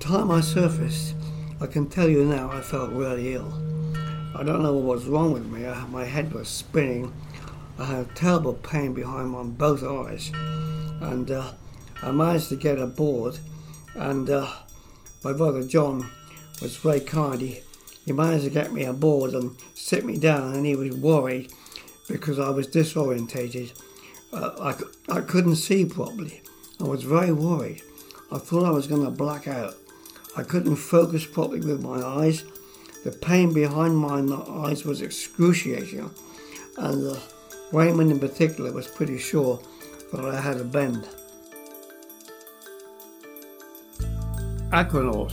Time I surfaced, I can tell you now I felt really ill. I don't know what was wrong with me. My head was spinning. I had terrible pain behind my both eyes, and uh, I managed to get aboard. And uh, my brother John was very kind. He, he managed to get me aboard and sit me down, and he was worried because I was disorientated. Uh, I, I couldn't see properly. I was very worried. I thought I was going to black out. I couldn't focus properly with my eyes. The pain behind my eyes was excruciating, and uh, Raymond in particular was pretty sure that I had a bend. Aquanaut.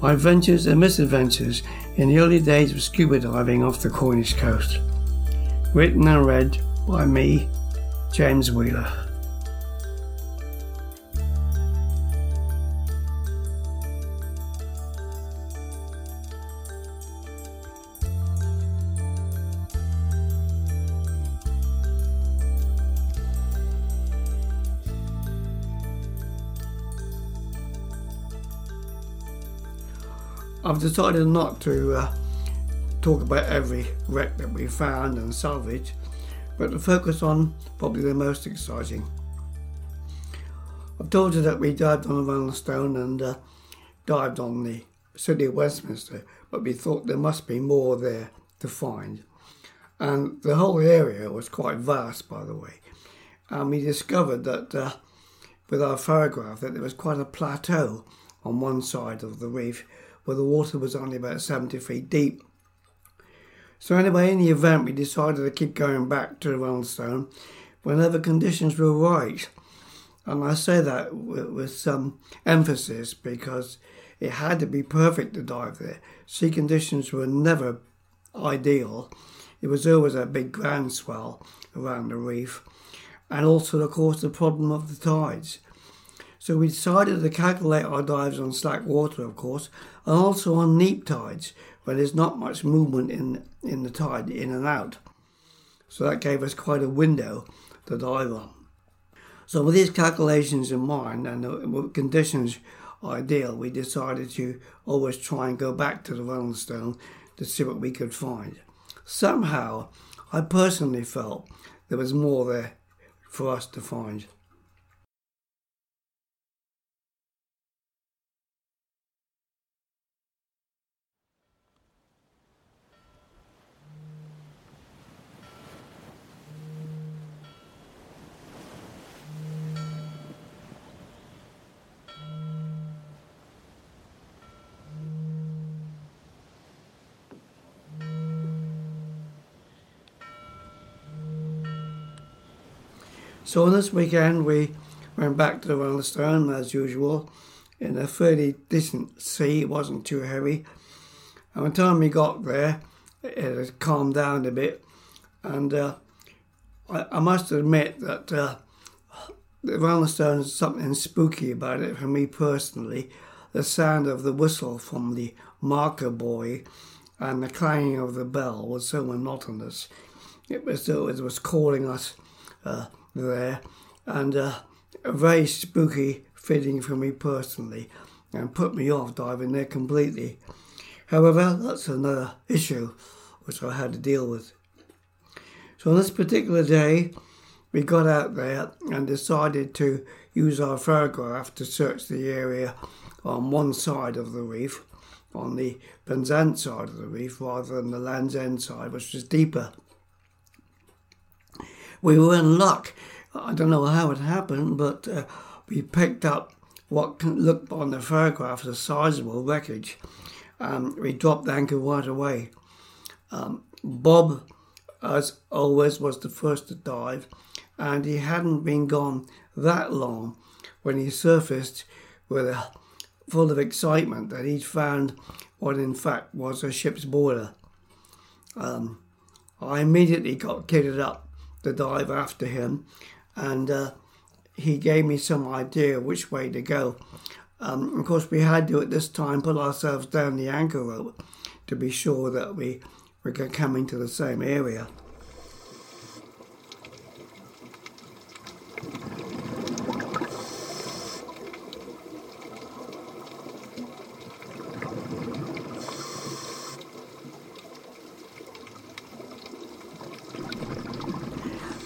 My adventures and misadventures in the early days of scuba diving off the Cornish coast. Written and read by me, James Wheeler. I've decided not to uh, talk about every wreck that we found and salvaged, but to focus on probably the most exciting. I've told you that we dived on the Runnelstone and uh, dived on the City of Westminster, but we thought there must be more there to find. And the whole area was quite vast, by the way. And we discovered that uh, with our photograph that there was quite a plateau on one side of the reef where the water was only about 70 feet deep. So, anyway, in the event, we decided to keep going back to the Runnelstone whenever conditions were right. And I say that with, some emphasis because it had to be perfect to dive there. Sea conditions were never ideal. It was always a big ground swell around the reef. And also, of course, the problem of the tides. So we decided to calculate our dives on slack water, of course, and also on neap tides, where there's not much movement in, in the tide in and out. So that gave us quite a window to dive on. So with these calculations in mind and the conditions ideal, we decided to always try and go back to the Runnelstone to see what we could find. Somehow, I personally felt there was more there for us to find. So this weekend, we went back to the Stone as usual in a fairly decent sea. It wasn't too heavy. And by the time we got there, it had calmed down a bit. And uh, I, I, must admit that uh, the Runnelstone has something spooky about it for me personally. The sound of the whistle from the marker buoy and the clanging of the bell was so monotonous. It was, though it was calling us. Uh, there, and uh, a very spooky feeling for me personally, and put me off diving there completely. However, that's another issue which I had to deal with. So on this particular day, we got out there and decided to use our photograph to search the area on one side of the reef, on the Penzance side of the reef, rather than the Land's End side, which was deeper we were in luck. I don't know how it happened, but uh, we picked up what looked on the photograph as a sizable wreckage. Um, we dropped the anchor right away. Um, Bob, as always, was the first to dive, and he hadn't been gone that long when he surfaced with a, full of excitement that he'd found what in fact was a ship's boiler. Um, I immediately got kitted up to dive after him, and uh, he gave me some idea which way to go. Um, of course, we had to at this time put ourselves down the anchor rope to be sure that we were coming to the same area.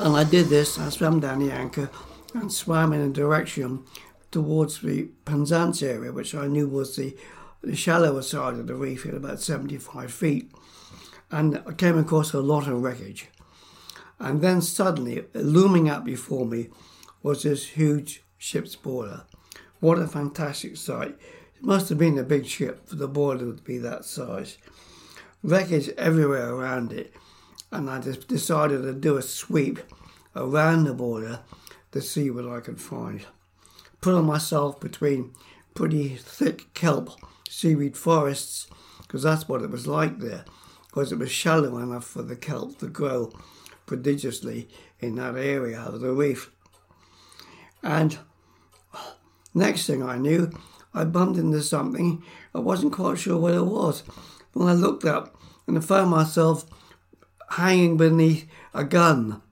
And I did this, I swam down the anchor and swam in a direction towards the Penzance area, which I knew was the, the shallower side of the reef at about 75 feet. And I came across a lot of wreckage. And then suddenly, looming up before me, was this huge ship's boiler. What a fantastic sight! It must have been a big ship for the boiler to be that size. Wreckage everywhere around it, and I just decided to do a sweep around the border to see what I could find. Put on myself between pretty thick kelp seaweed forests, because that's what it was like there, because it was shallow enough for the kelp to grow prodigiously in that area of the reef. And next thing I knew, I bumped into something. I wasn't quite sure what it was. When I looked up and I found myself hanging beneath a gun.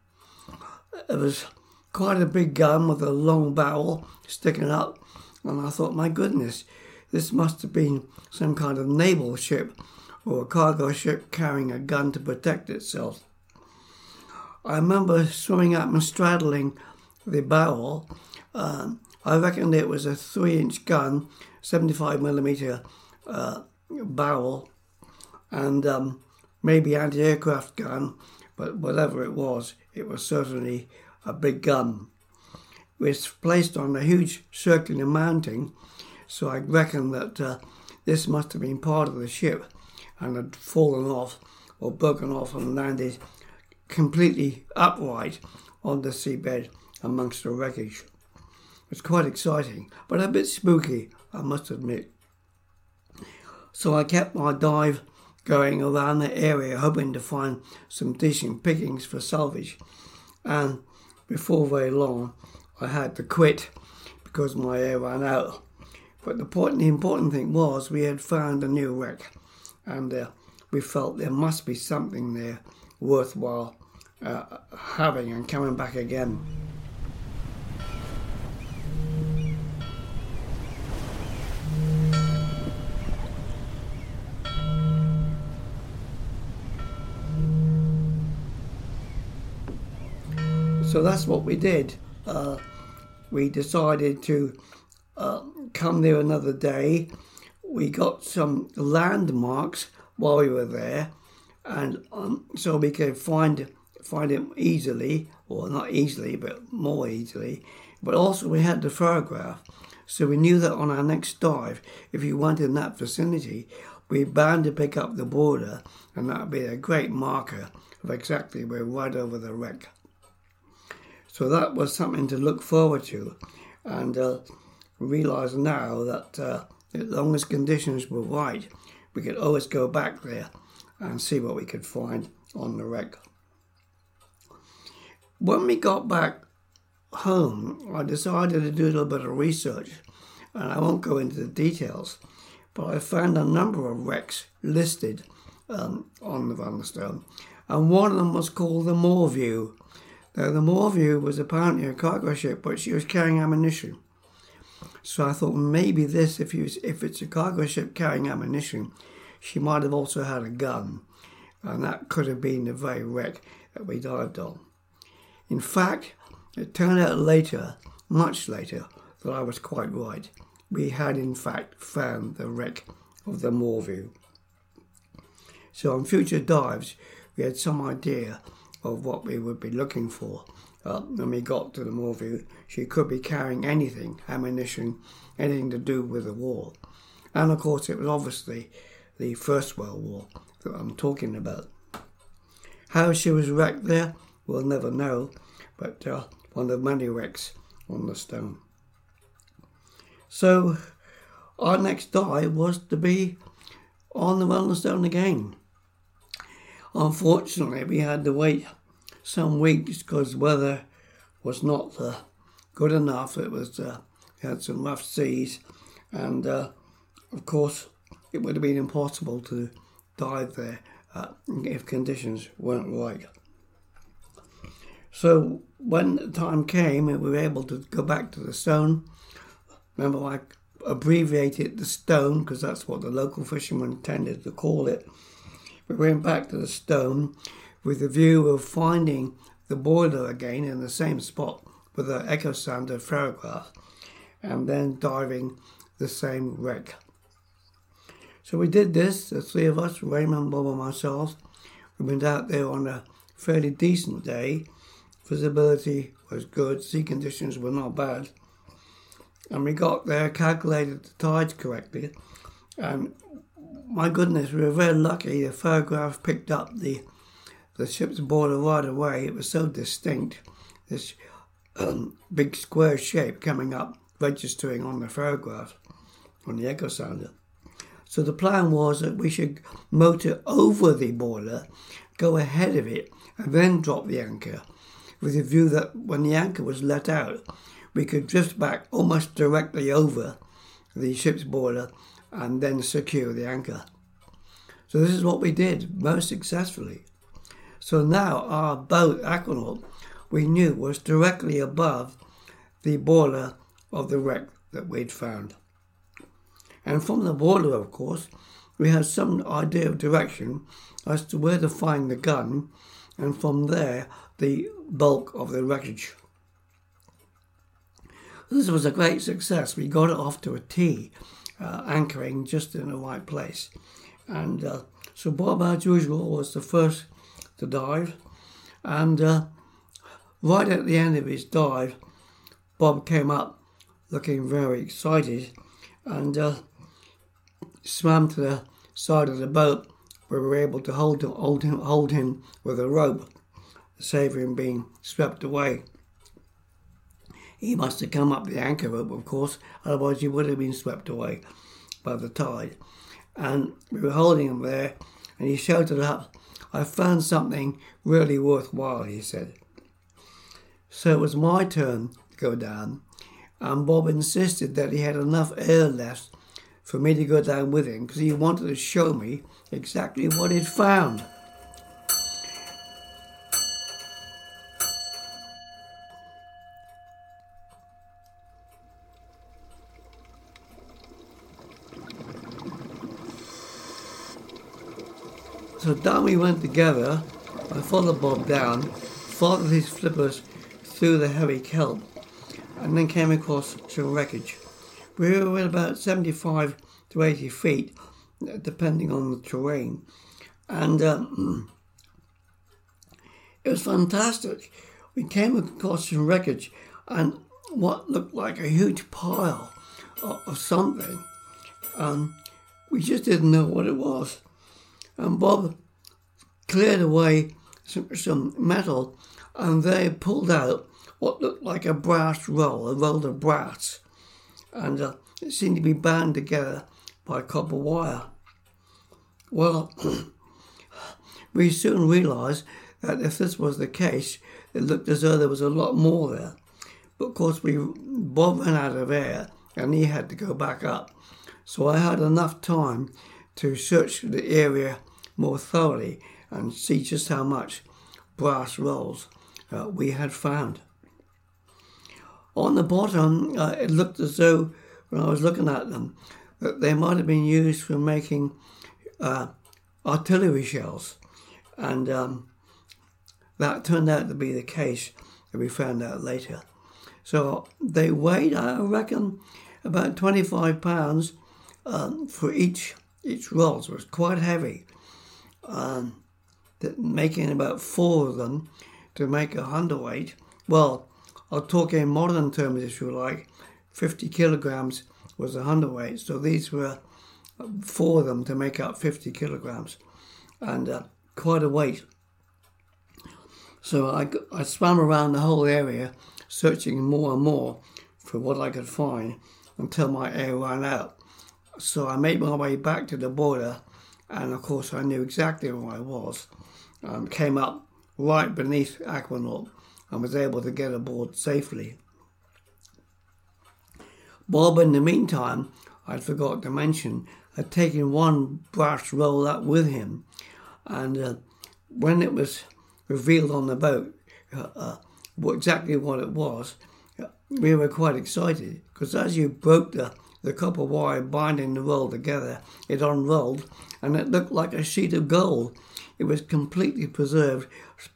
It was quite a big gun with a long barrel sticking up. And I thought, my goodness, this must have been some kind of naval ship or a cargo ship carrying a gun to protect itself. I remember swimming up and straddling the barrel. Um, I reckoned it was a three inch gun, 75 millimeter uh, barrel, and um, maybe anti aircraft gun, but whatever it was, it was certainly a big gun. It was placed on a huge circular mounting, so I reckon that uh, this must have been part of the ship and had fallen off or broken off and landed completely upright on the seabed amongst the wreckage. It's quite exciting, but a bit spooky, I must admit. So I kept my dive going around the area, hoping to find some decent pickings for salvage. And before very long, I had to quit because my air ran out. But the, point, the important thing was we had found a new wreck, and uh, we felt there must be something there worthwhile uh, having and coming back again. That's what we did. Uh, we decided to uh, come there another day. We got some landmarks while we were there, and um, so we could find find it easily, or not easily, but more easily. But also we had the photograph, so we knew that on our next dive, if you went in that vicinity, we bound to pick up the border, and that would be a great marker of exactly where we're right over the wreck. So that was something to look forward to, and uh, realise now that uh, as long as conditions were right, we could always go back there and see what we could find on the wreck. When we got back home, I decided to do a little bit of research, and I won't go into the details, but I found a number of wrecks listed um, on the Runnelstone, and one of them was called the Moorview now, the Moorview was apparently a cargo ship, but she was carrying ammunition. So I thought maybe this, if, if it's a cargo ship carrying ammunition, she might have also had a gun. And that could have been the very wreck that we dived on. In fact, it turned out later, much later, that I was quite right. We had in fact found the wreck of the Moorview. So on future dives, we had some idea of what we would be looking for. Uh, when we got to the Moorview, she could be carrying anything, ammunition, anything to do with the war. And of course, it was obviously the First World War that I'm talking about. How she was wrecked there, we'll never know, but uh, one of many wrecks on the stone. So, our next dive was to be on the Runnelstone again. Unfortunately, we had to wait some weeks because weather was not uh, good enough. It was uh, had some rough seas, and uh, of course, it would have been impossible to dive there uh, if conditions weren't right. So when the time came we were able to go back to the stone, remember I abbreviated the stone because that's what the local fishermen tended to call it we went back to the stone with the view of finding the boiler again in the same spot with the echo sounder ferrograph and then diving the same wreck. So we did this, the three of us, Raymond, Bob and myself. We went out there on a fairly decent day. Visibility was good, sea conditions were not bad. And we got there, calculated the tides correctly. And my goodness, we were very lucky. The photograph picked up the the ship's border right away. It was so distinct, this um, big square shape coming up, registering on the photograph, on the echo sounder. So the plan was that we should motor over the border, go ahead of it, and then drop the anchor, with the view that when the anchor was let out, we could drift back almost directly over the ship's border and then secure the anchor. So this is what we did most successfully. So now our boat, Aquanaut, we knew was directly above the border of the wreck that we'd found. And from the border, of course, we had some idea of direction as to where to find the gun, and from there, the bulk of the wreckage. This was a great success. We got it off to a T, uh, anchoring just in the right place. And uh, so Bob, as usual, was the first to dive. And uh, right at the end of his dive, Bob came up looking very excited and uh, swam to the side of the boat where we were able to hold him, hold him, hold him with a rope, save him being swept away. He must have come up the anchor rope, of course, otherwise he would have been swept away by the tide. And we were holding him there, and he shouted up, I found something really worthwhile, he said. So it was my turn to go down, and Bob insisted that he had enough air left for me to go down with him because he wanted to show me exactly what he'd found. Down we went together. I followed Bob down, followed his flippers through the heavy kelp, and then came across some wreckage. We were at about 75 to 80 feet, depending on the terrain. And um, it was fantastic. We came across some wreckage and what looked like a huge pile of, of something. Um, we just didn't know what it was. And Bob cleared away some, some metal and they pulled out what looked like a brass roll, a roll of brass and uh, it seemed to be bound together by copper wire. Well, we soon realised that if this was the case, it looked as though there was a lot more there. But of course, we Bob ran out of air and he had to go back up. So I had enough time to search the area more thoroughly and see just how much brass rolls uh, we had found. On the bottom, uh, it looked as though, when I was looking at them, that they might have been used for making uh, artillery shells. And um, that turned out to be the case, that we found out later. So they weighed, I reckon, about 25 pounds um, for each each roll. So it was quite heavy. Um, making about four of them to make a hundredweight. Well, I'll talk in modern terms if you like. 50 kilograms was a hundredweight, so these were four of them to make up 50 kilograms, and uh, quite a weight. So I, I swam around the whole area, searching more and more for what I could find until my air ran out. So I made my way back to the border, and of course I knew exactly where I was. Um, came up right beneath Aquanaut and was able to get aboard safely. Bob, in the meantime, I forgot to mention, had taken one brass roll up with him, and uh, when it was revealed on the boat uh, uh, exactly what it was, we were quite excited because as you broke the, the copper wire binding the roll together, it unrolled and it looked like a sheet of gold. It was completely preserved,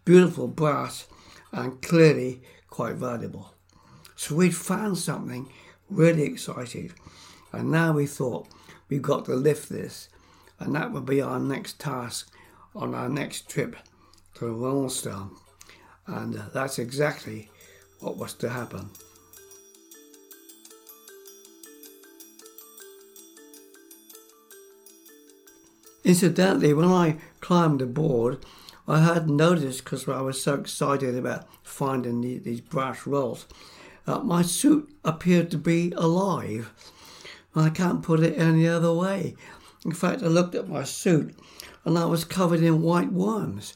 beautiful brass and clearly quite valuable. So we'd found something really exciting, and now we thought we've got to lift this, and that would be our next task on our next trip to the Runnelstone. And uh, that's exactly what was to happen. Incidentally, when I climbed aboard, I had noticed because I was so excited about finding the, these brass rolls, uh, my suit appeared to be alive. I can't put it any other way. In fact, I looked at my suit and I was covered in white worms.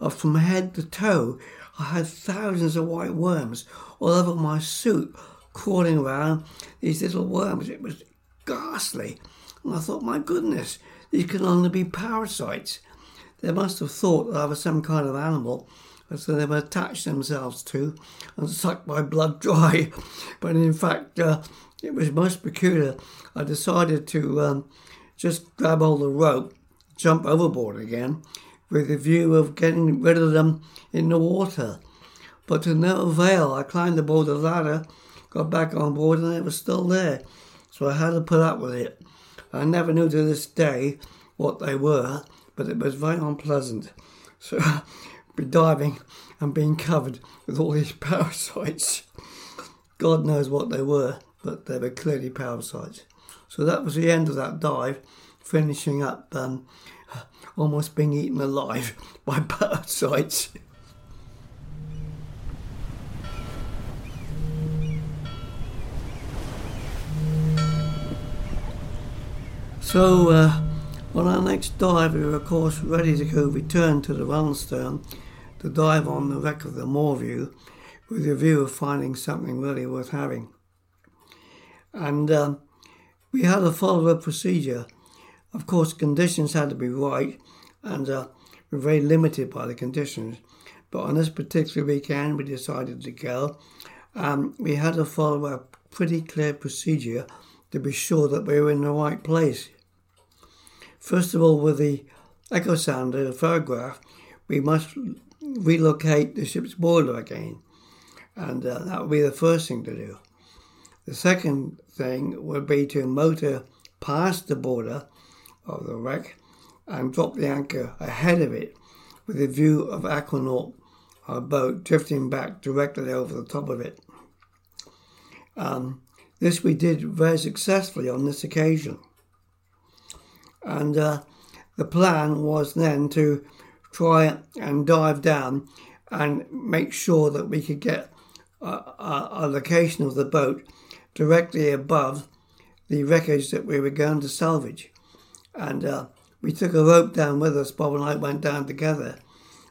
Uh, from head to toe, I had thousands of white worms all over my suit, crawling around these little worms. It was ghastly. And I thought, my goodness, these can only be parasites. They must have thought that I was some kind of animal, so they would attach themselves to and suck my blood dry. But in fact, uh, it was most peculiar. I decided to um, just grab hold of the rope, jump overboard again, with the view of getting rid of them in the water. But to no avail, I climbed aboard the ladder, got back on board, and it was still there. So I had to put up with it. I never knew to this day what they were, but it was very unpleasant. So, diving and being covered with all these parasites. God knows what they were, but they were clearly parasites. So that was the end of that dive, finishing up um, almost being eaten alive by parasites. So, uh, on our next dive, we were of course ready to go return to the Runnelstone to dive on the wreck of the Moorview with the view of finding something really worth having. And um, we had a procedure. Of course, conditions had to be right, and uh, we were very limited by the conditions. But on this particular weekend, we decided to go. Um, we had to follow a pretty clear procedure to be sure that we were in the right place. First of all, with the echo sounder, the photograph, we must relocate the ship's boiler again, and uh, that would be the first thing to do. The second thing would be to motor past the border of the wreck and drop the anchor ahead of it with a view of Aquanaut, our boat, drifting back directly over the top of it. Um, this we did very successfully on this occasion. And uh, the plan was then to try and dive down and make sure that we could get a, a, location of the boat directly above the wreckage that we were going to salvage. And uh, we took a rope down with us. Bob and I went down together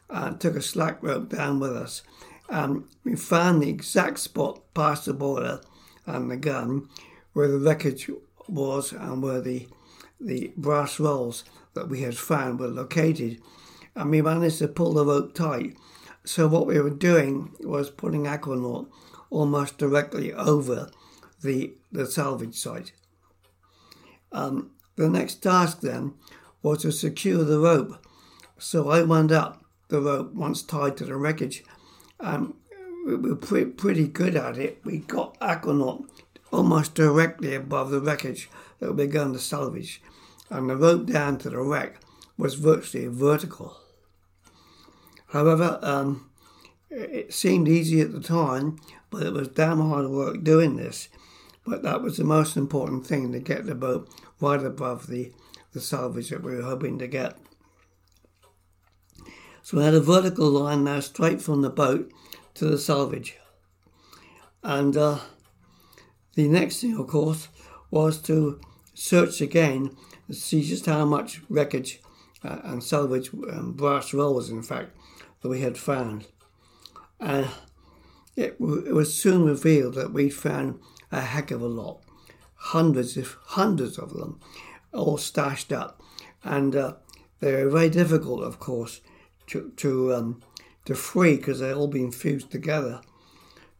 and took a slack rope down with us. And we found the exact spot past the border and the gun where the wreckage was and where the the brass rolls that we had found were located, and we managed to pull the rope tight. So what we were doing was putting Aquanaut almost directly over the the salvage site. Um, the next task then was to secure the rope. So I wound up the rope once tied to the wreckage. Um, we were pre- pretty good at it. We got Aquanaut almost directly above the wreckage that we were going to salvage, and the rope down to the wreck was virtually vertical. However, um, it seemed easy at the time, but it was damn hard work doing this. But that was the most important thing to get the boat right above the, the salvage that we were hoping to get. So we had a vertical line now straight from the boat to the salvage. And uh, the next thing, of course, was to search again to see just how much wreckage uh, and salvage um, brass rolls, in fact, that we had found. And it, it was soon revealed that we'd found a heck of a lot, hundreds, if hundreds of them, all stashed up, and uh, they were very difficult, of course, to to um, to free because they'd all been fused together.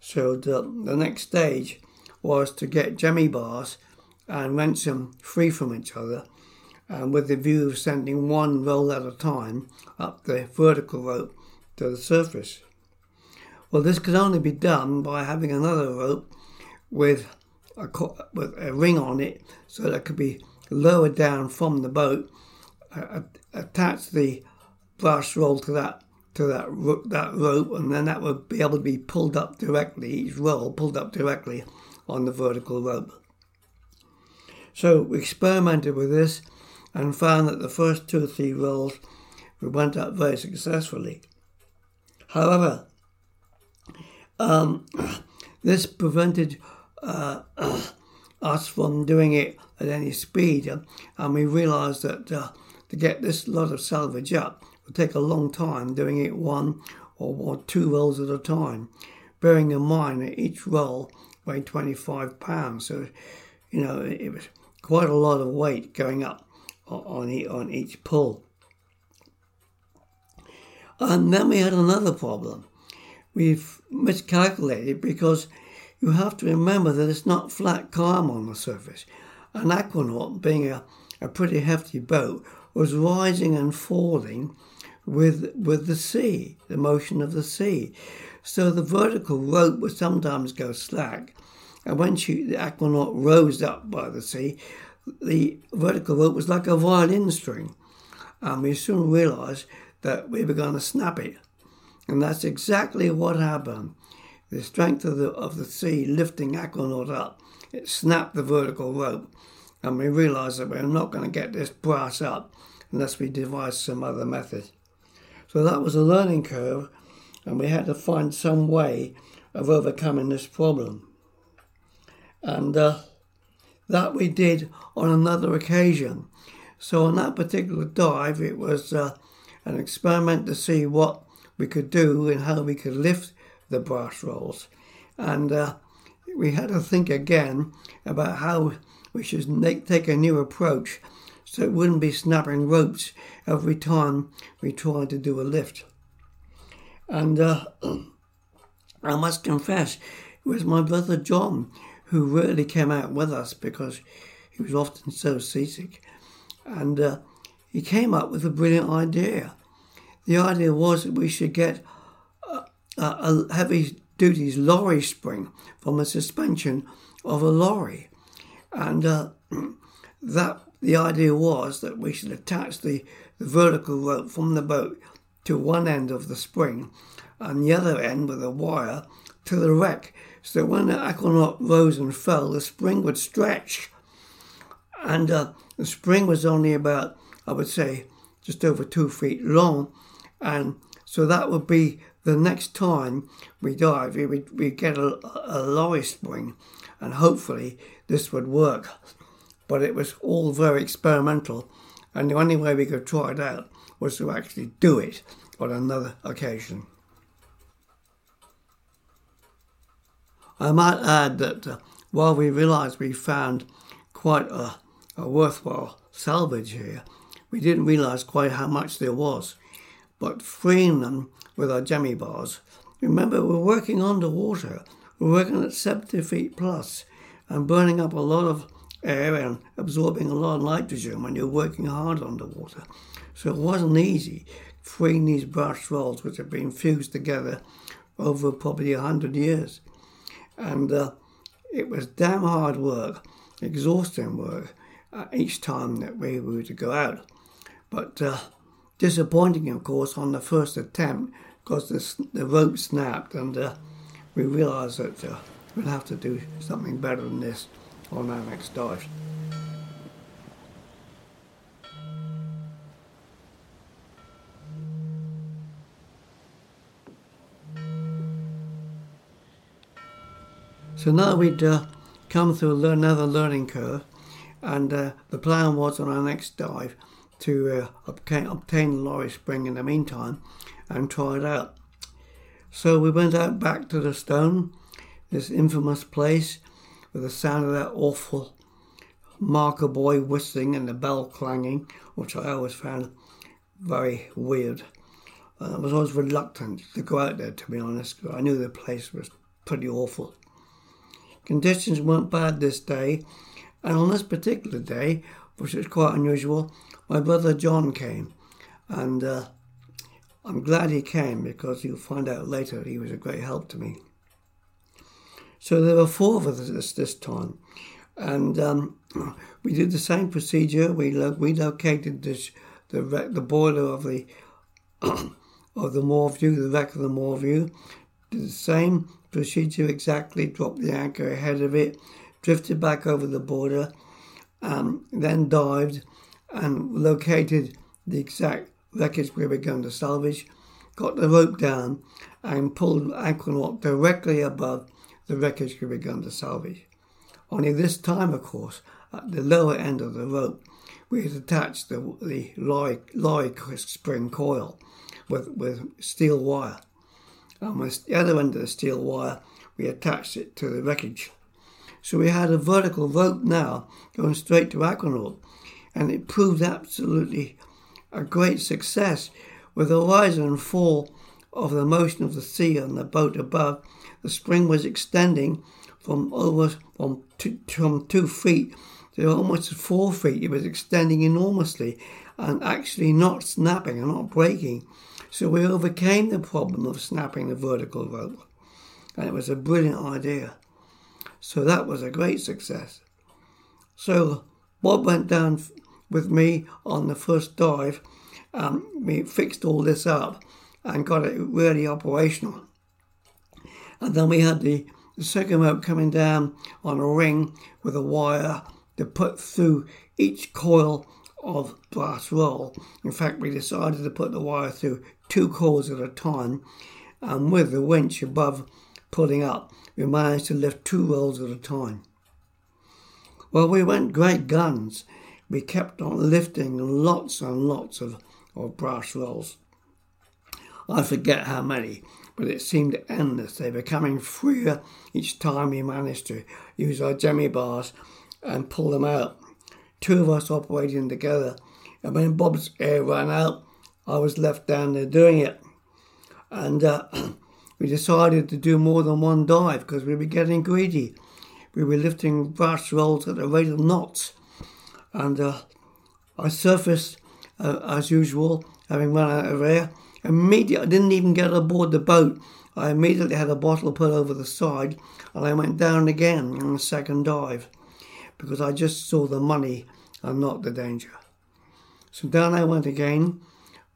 So the, the next stage was to get jemmy bars and wrench them free from each other, and with the view of sending one roll at a time up the vertical rope to the surface. Well, this could only be done by having another rope with a, with a ring on it so that it could be lowered down from the boat, uh, attach the brass roll to that to that that rope, and then that would be able to be pulled up directly. Each roll pulled up directly on the vertical rope. So we experimented with this and found that the first two or three rolls we went up very successfully. However, um, this prevented uh, us from doing it at any speed, and we realised that uh, to get this lot of salvage up would take a long time doing it one or, or two rolls at a time, bearing in mind that each roll weighed 25 pounds. So, you know, it was quite a lot of weight going up on, on each pull. And then we had another problem. We've miscalculated because you have to remember that it's not flat calm on the surface. An aquanaut, being a, a pretty hefty boat, was rising and falling with with the sea, the motion of the sea. So the vertical rope would sometimes go slack, and when she, the aquanaut rose up by the sea, the vertical rope was like a violin string, and we soon realised that we were going to snap it, and that's exactly what happened. The strength of the of the sea lifting aquanaut up, it snapped the vertical rope, and we realised that we we're not going to get this brass up unless we devise some other method. So that was a learning curve, and we had to find some way of overcoming this problem. And uh, that we did on another occasion. So on that particular dive, it was uh, an experiment to see what we could do and how we could lift the brass rolls. And uh, we had to think again about how we should make, take a new approach so it wouldn't be snapping ropes every time we tried to do a lift. And uh, I must confess, it was my brother John who really came out with us because he was often so seasick. And uh, he came up with a brilliant idea. The idea was that we should get a, a heavy duty lorry spring from a suspension of a lorry. And uh, that the idea was that we should attach the, the vertical rope from the boat to one end of the spring and the other end with a wire to the wreck so when the aquanaut rose and fell, the spring would stretch. And uh, the spring was only about, I would say, just over two feet long. And so that would be the next time we dive, we would we get a, a lorry spring, and hopefully this would work but it was all very experimental, and the only way we could try it out was to actually do it on another occasion. I might add that uh, while we realised we found quite a, a worthwhile salvage here, we didn't realise quite how much there was. But freeing them with our jemmy bars, remember we're working underwater, we're working at 70 feet plus and burning up a lot of air and absorbing a lot of nitrogen when you're working hard underwater. So it wasn't easy freeing these brass rolls, which have been fused together over probably a hundred years. And uh, it was damn hard work, exhausting work uh, each time that we were to go out. But uh, disappointing, of course, on the first attempt because the, the rope snapped and uh, we realised that uh, we'd have to do something better than this on our next dive. So now we'd uh, come through another learning curve, and uh, the plan was on our next dive to uh, obtain, obtain the lorry spring in the meantime and try it out. So we went out back to the stone, this infamous place, with the sound of that awful marker buoy whistling and the bell clanging, which I always found very weird. Uh, I was always reluctant to go out there, to be honest, because I knew the place was pretty awful. Conditions weren't bad this day, and on this particular day, which was quite unusual, my brother John came, and uh, I'm glad he came because you'll find out later he was a great help to me. So there were four of us this, time. And um, we did the same procedure. We, lo- we located this, the, the boiler of the of the Moorview, the wreck of the Moorview. Did the same procedure exactly, dropped the anchor ahead of it, drifted back over the border, um, then dived and located the exact wreckage we were going to salvage, got the rope down and pulled Aquanaut directly above the wreckage we were going to salvage. Only this time, of course, at the lower end of the rope, we had attached the, the lorry, lorry spring coil with, with steel wire. And with the other end of the steel wire, we attached it to the wreckage. So we had a vertical rope now going straight to Aquanaut, and it proved absolutely a great success. With the rise and fall of the motion of the sea on the boat above, the spring was extending from over from two, from two feet to almost four feet. It was extending enormously and actually not snapping and not breaking. So we overcame the problem of snapping the vertical rope, and it was a brilliant idea. So that was a great success. So Bob went down with me on the first dive. Um, we fixed all this up and got it really operational. And then we had the, the second rope coming down on a ring with a wire to put through each coil of brass roll. In fact, we decided to put the wire through two coils at a time, and with the winch above pulling up, we managed to lift two rolls at a time. Well, we went great guns. We kept on lifting lots and lots of, of brass rolls. I forget how many, but it seemed endless. They were coming freer each time we managed to use our jemmy bars and pull them out two of us operating together. And when Bob's air ran out, I was left down there doing it. And uh, we decided to do more than one dive because we were getting greedy. We were lifting brass rolls at the rate of knots. And uh, I surfaced uh, as usual, having run out of air. Immediately, I didn't even get aboard the boat. I immediately had a bottle put over the side and I went down again on the second dive because I just saw the money and not the danger. So down I went again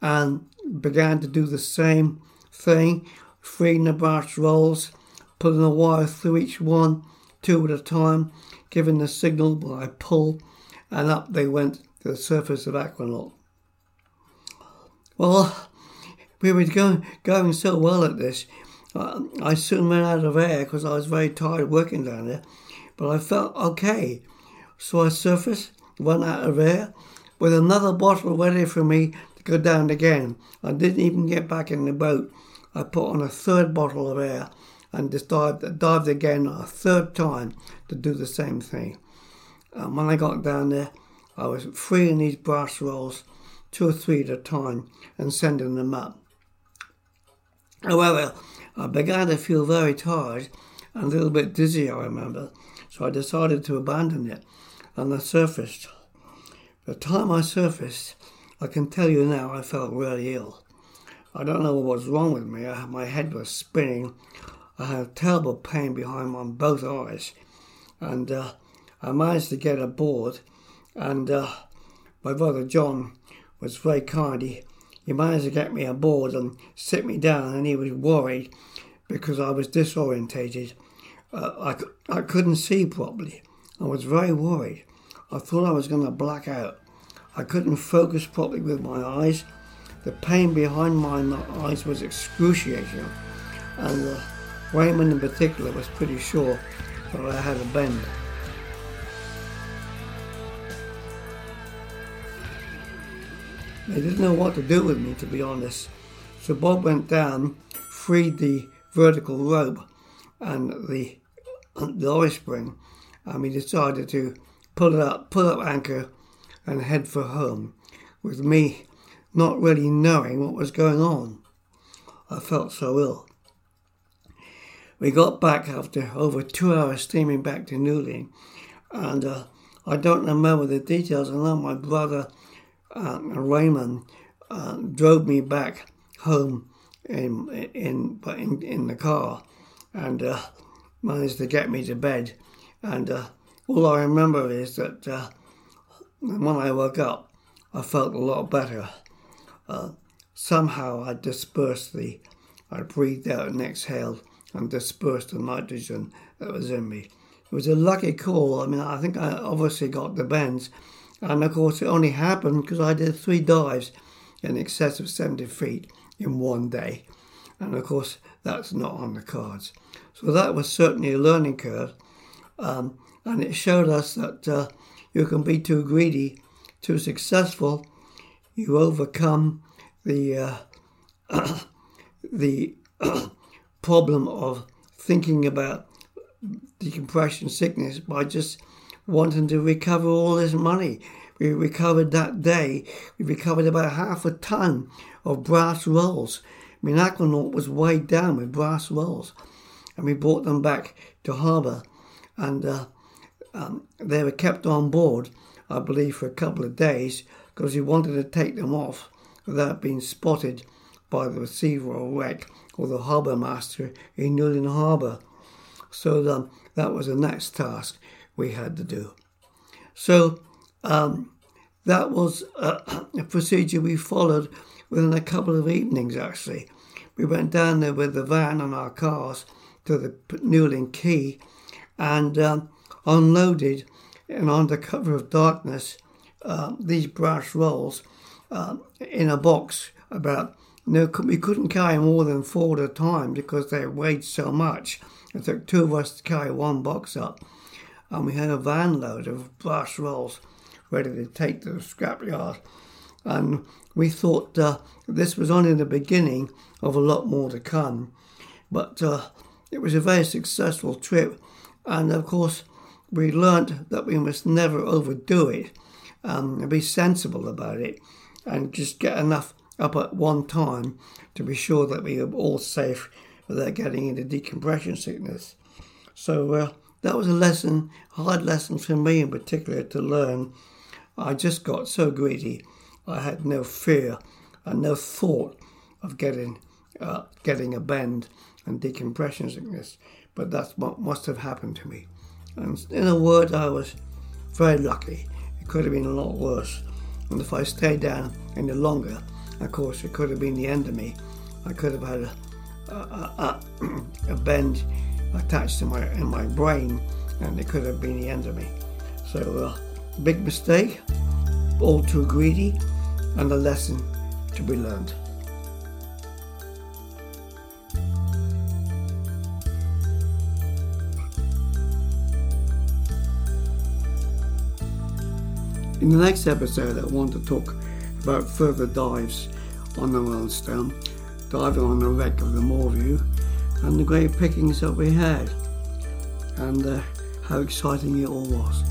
and began to do the same thing, freeing the brass rolls, putting a wire through each one, two at a time, giving the signal by pull, and up they went to the surface of Aquanaut. Well, we were going, going so well at this, uh, I soon ran out of air because I was very tired working down there, but I felt okay. So I surfaced run out of air with another bottle ready for me to go down again. I didn't even get back in the boat. I put on a third bottle of air and just dived, dived again a third time to do the same thing. And when I got down there, I was freeing these brass rolls two or three at a time and sending them up. However, I began to feel very tired and a little bit dizzy, I remember, so I decided to abandon it and I surfaced. The time I surfaced, I can tell you now I felt really ill. I don't know what was wrong with me. I, my head was spinning. I had terrible pain behind my both eyes, and uh, I managed to get aboard. And uh, my brother John was very kind. He, he managed to get me aboard and sit me down, and he was worried because I was disorientated. Uh, I, I couldn't see properly. I was very worried. I thought I was going to black out. I couldn't focus properly with my eyes. The pain behind my eyes was excruciating, and uh, Raymond in particular was pretty sure that I had a bend. They didn't know what to do with me, to be honest. So Bob went down, freed the vertical rope and the, the oil spring, and we decided to pull up, pull up anchor, and head for home, with me not really knowing what was going on. I felt so ill. We got back after over two hours steaming back to Newlyn, and uh, I don't remember the details. I know my brother uh, Raymond uh, drove me back home in in in in the car, and uh, managed to get me to bed. And uh, all I remember is that uh, when I woke up, I felt a lot better. Uh, somehow I dispersed the, I breathed out and exhaled and dispersed the nitrogen that was in me. It was a lucky call. I mean, I think I obviously got the bends. And of course, it only happened because I did three dives in excess of 70 feet in one day. And of course, that's not on the cards. So that was certainly a learning curve. Um, and it showed us that uh, you can be too greedy, too successful. You overcome the uh, the problem of thinking about decompression sickness by just wanting to recover all this money. We recovered that day, we recovered about half a ton of brass rolls. I mean, Aquanaut was weighed down with brass rolls, and we brought them back to harbour, and uh, um, they were kept on board, I believe, for a couple of days because we wanted to take them off without being spotted by the receiver or wreck or the harbour master in Newlyn Harbour. So um, that was the next task we had to do. So um, that was a, a, procedure we followed within a couple of evenings, actually. We went down there with the van and our cars to the Newlyn Quay and um, unloaded and under cover of darkness uh, these brass rolls uh, in a box about no, we couldn't carry more than four at a time because they weighed so much. It took two of us to carry one box up, and we had a van load of brass rolls ready to take to the scrapyard. And we thought uh, this was only the beginning of a lot more to come. But uh, it was a very successful trip, and of course, we learnt that we must never overdo it um, and be sensible about it and just get enough up at one time to be sure that we are all safe without getting into decompression sickness. So uh, that was a lesson, hard lesson for me in particular to learn. I just got so greedy. I had no fear and no thought of getting uh, getting a bend and decompression sickness, but that's what must have happened to me. And in a word, I was very lucky. It could have been a lot worse. And if I stayed down any longer, of course, it could have been the end of me. I could have had a, a, a, a bend attached to my in my brain, and it could have been the end of me. So, uh, big mistake, all too greedy, and a lesson to be learned. In the next episode, I want to talk about further dives on the Wellstone, diving on the wreck of the Moorview, and the great pickings that we had, and uh, how exciting it all was,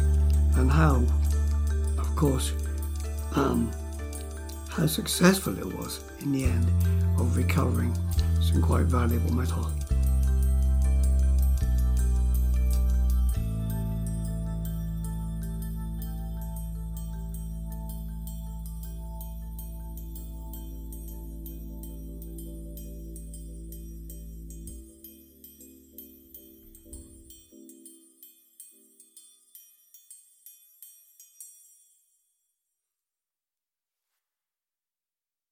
and how, of course, um, how successful it was in the end of recovering some quite valuable metal.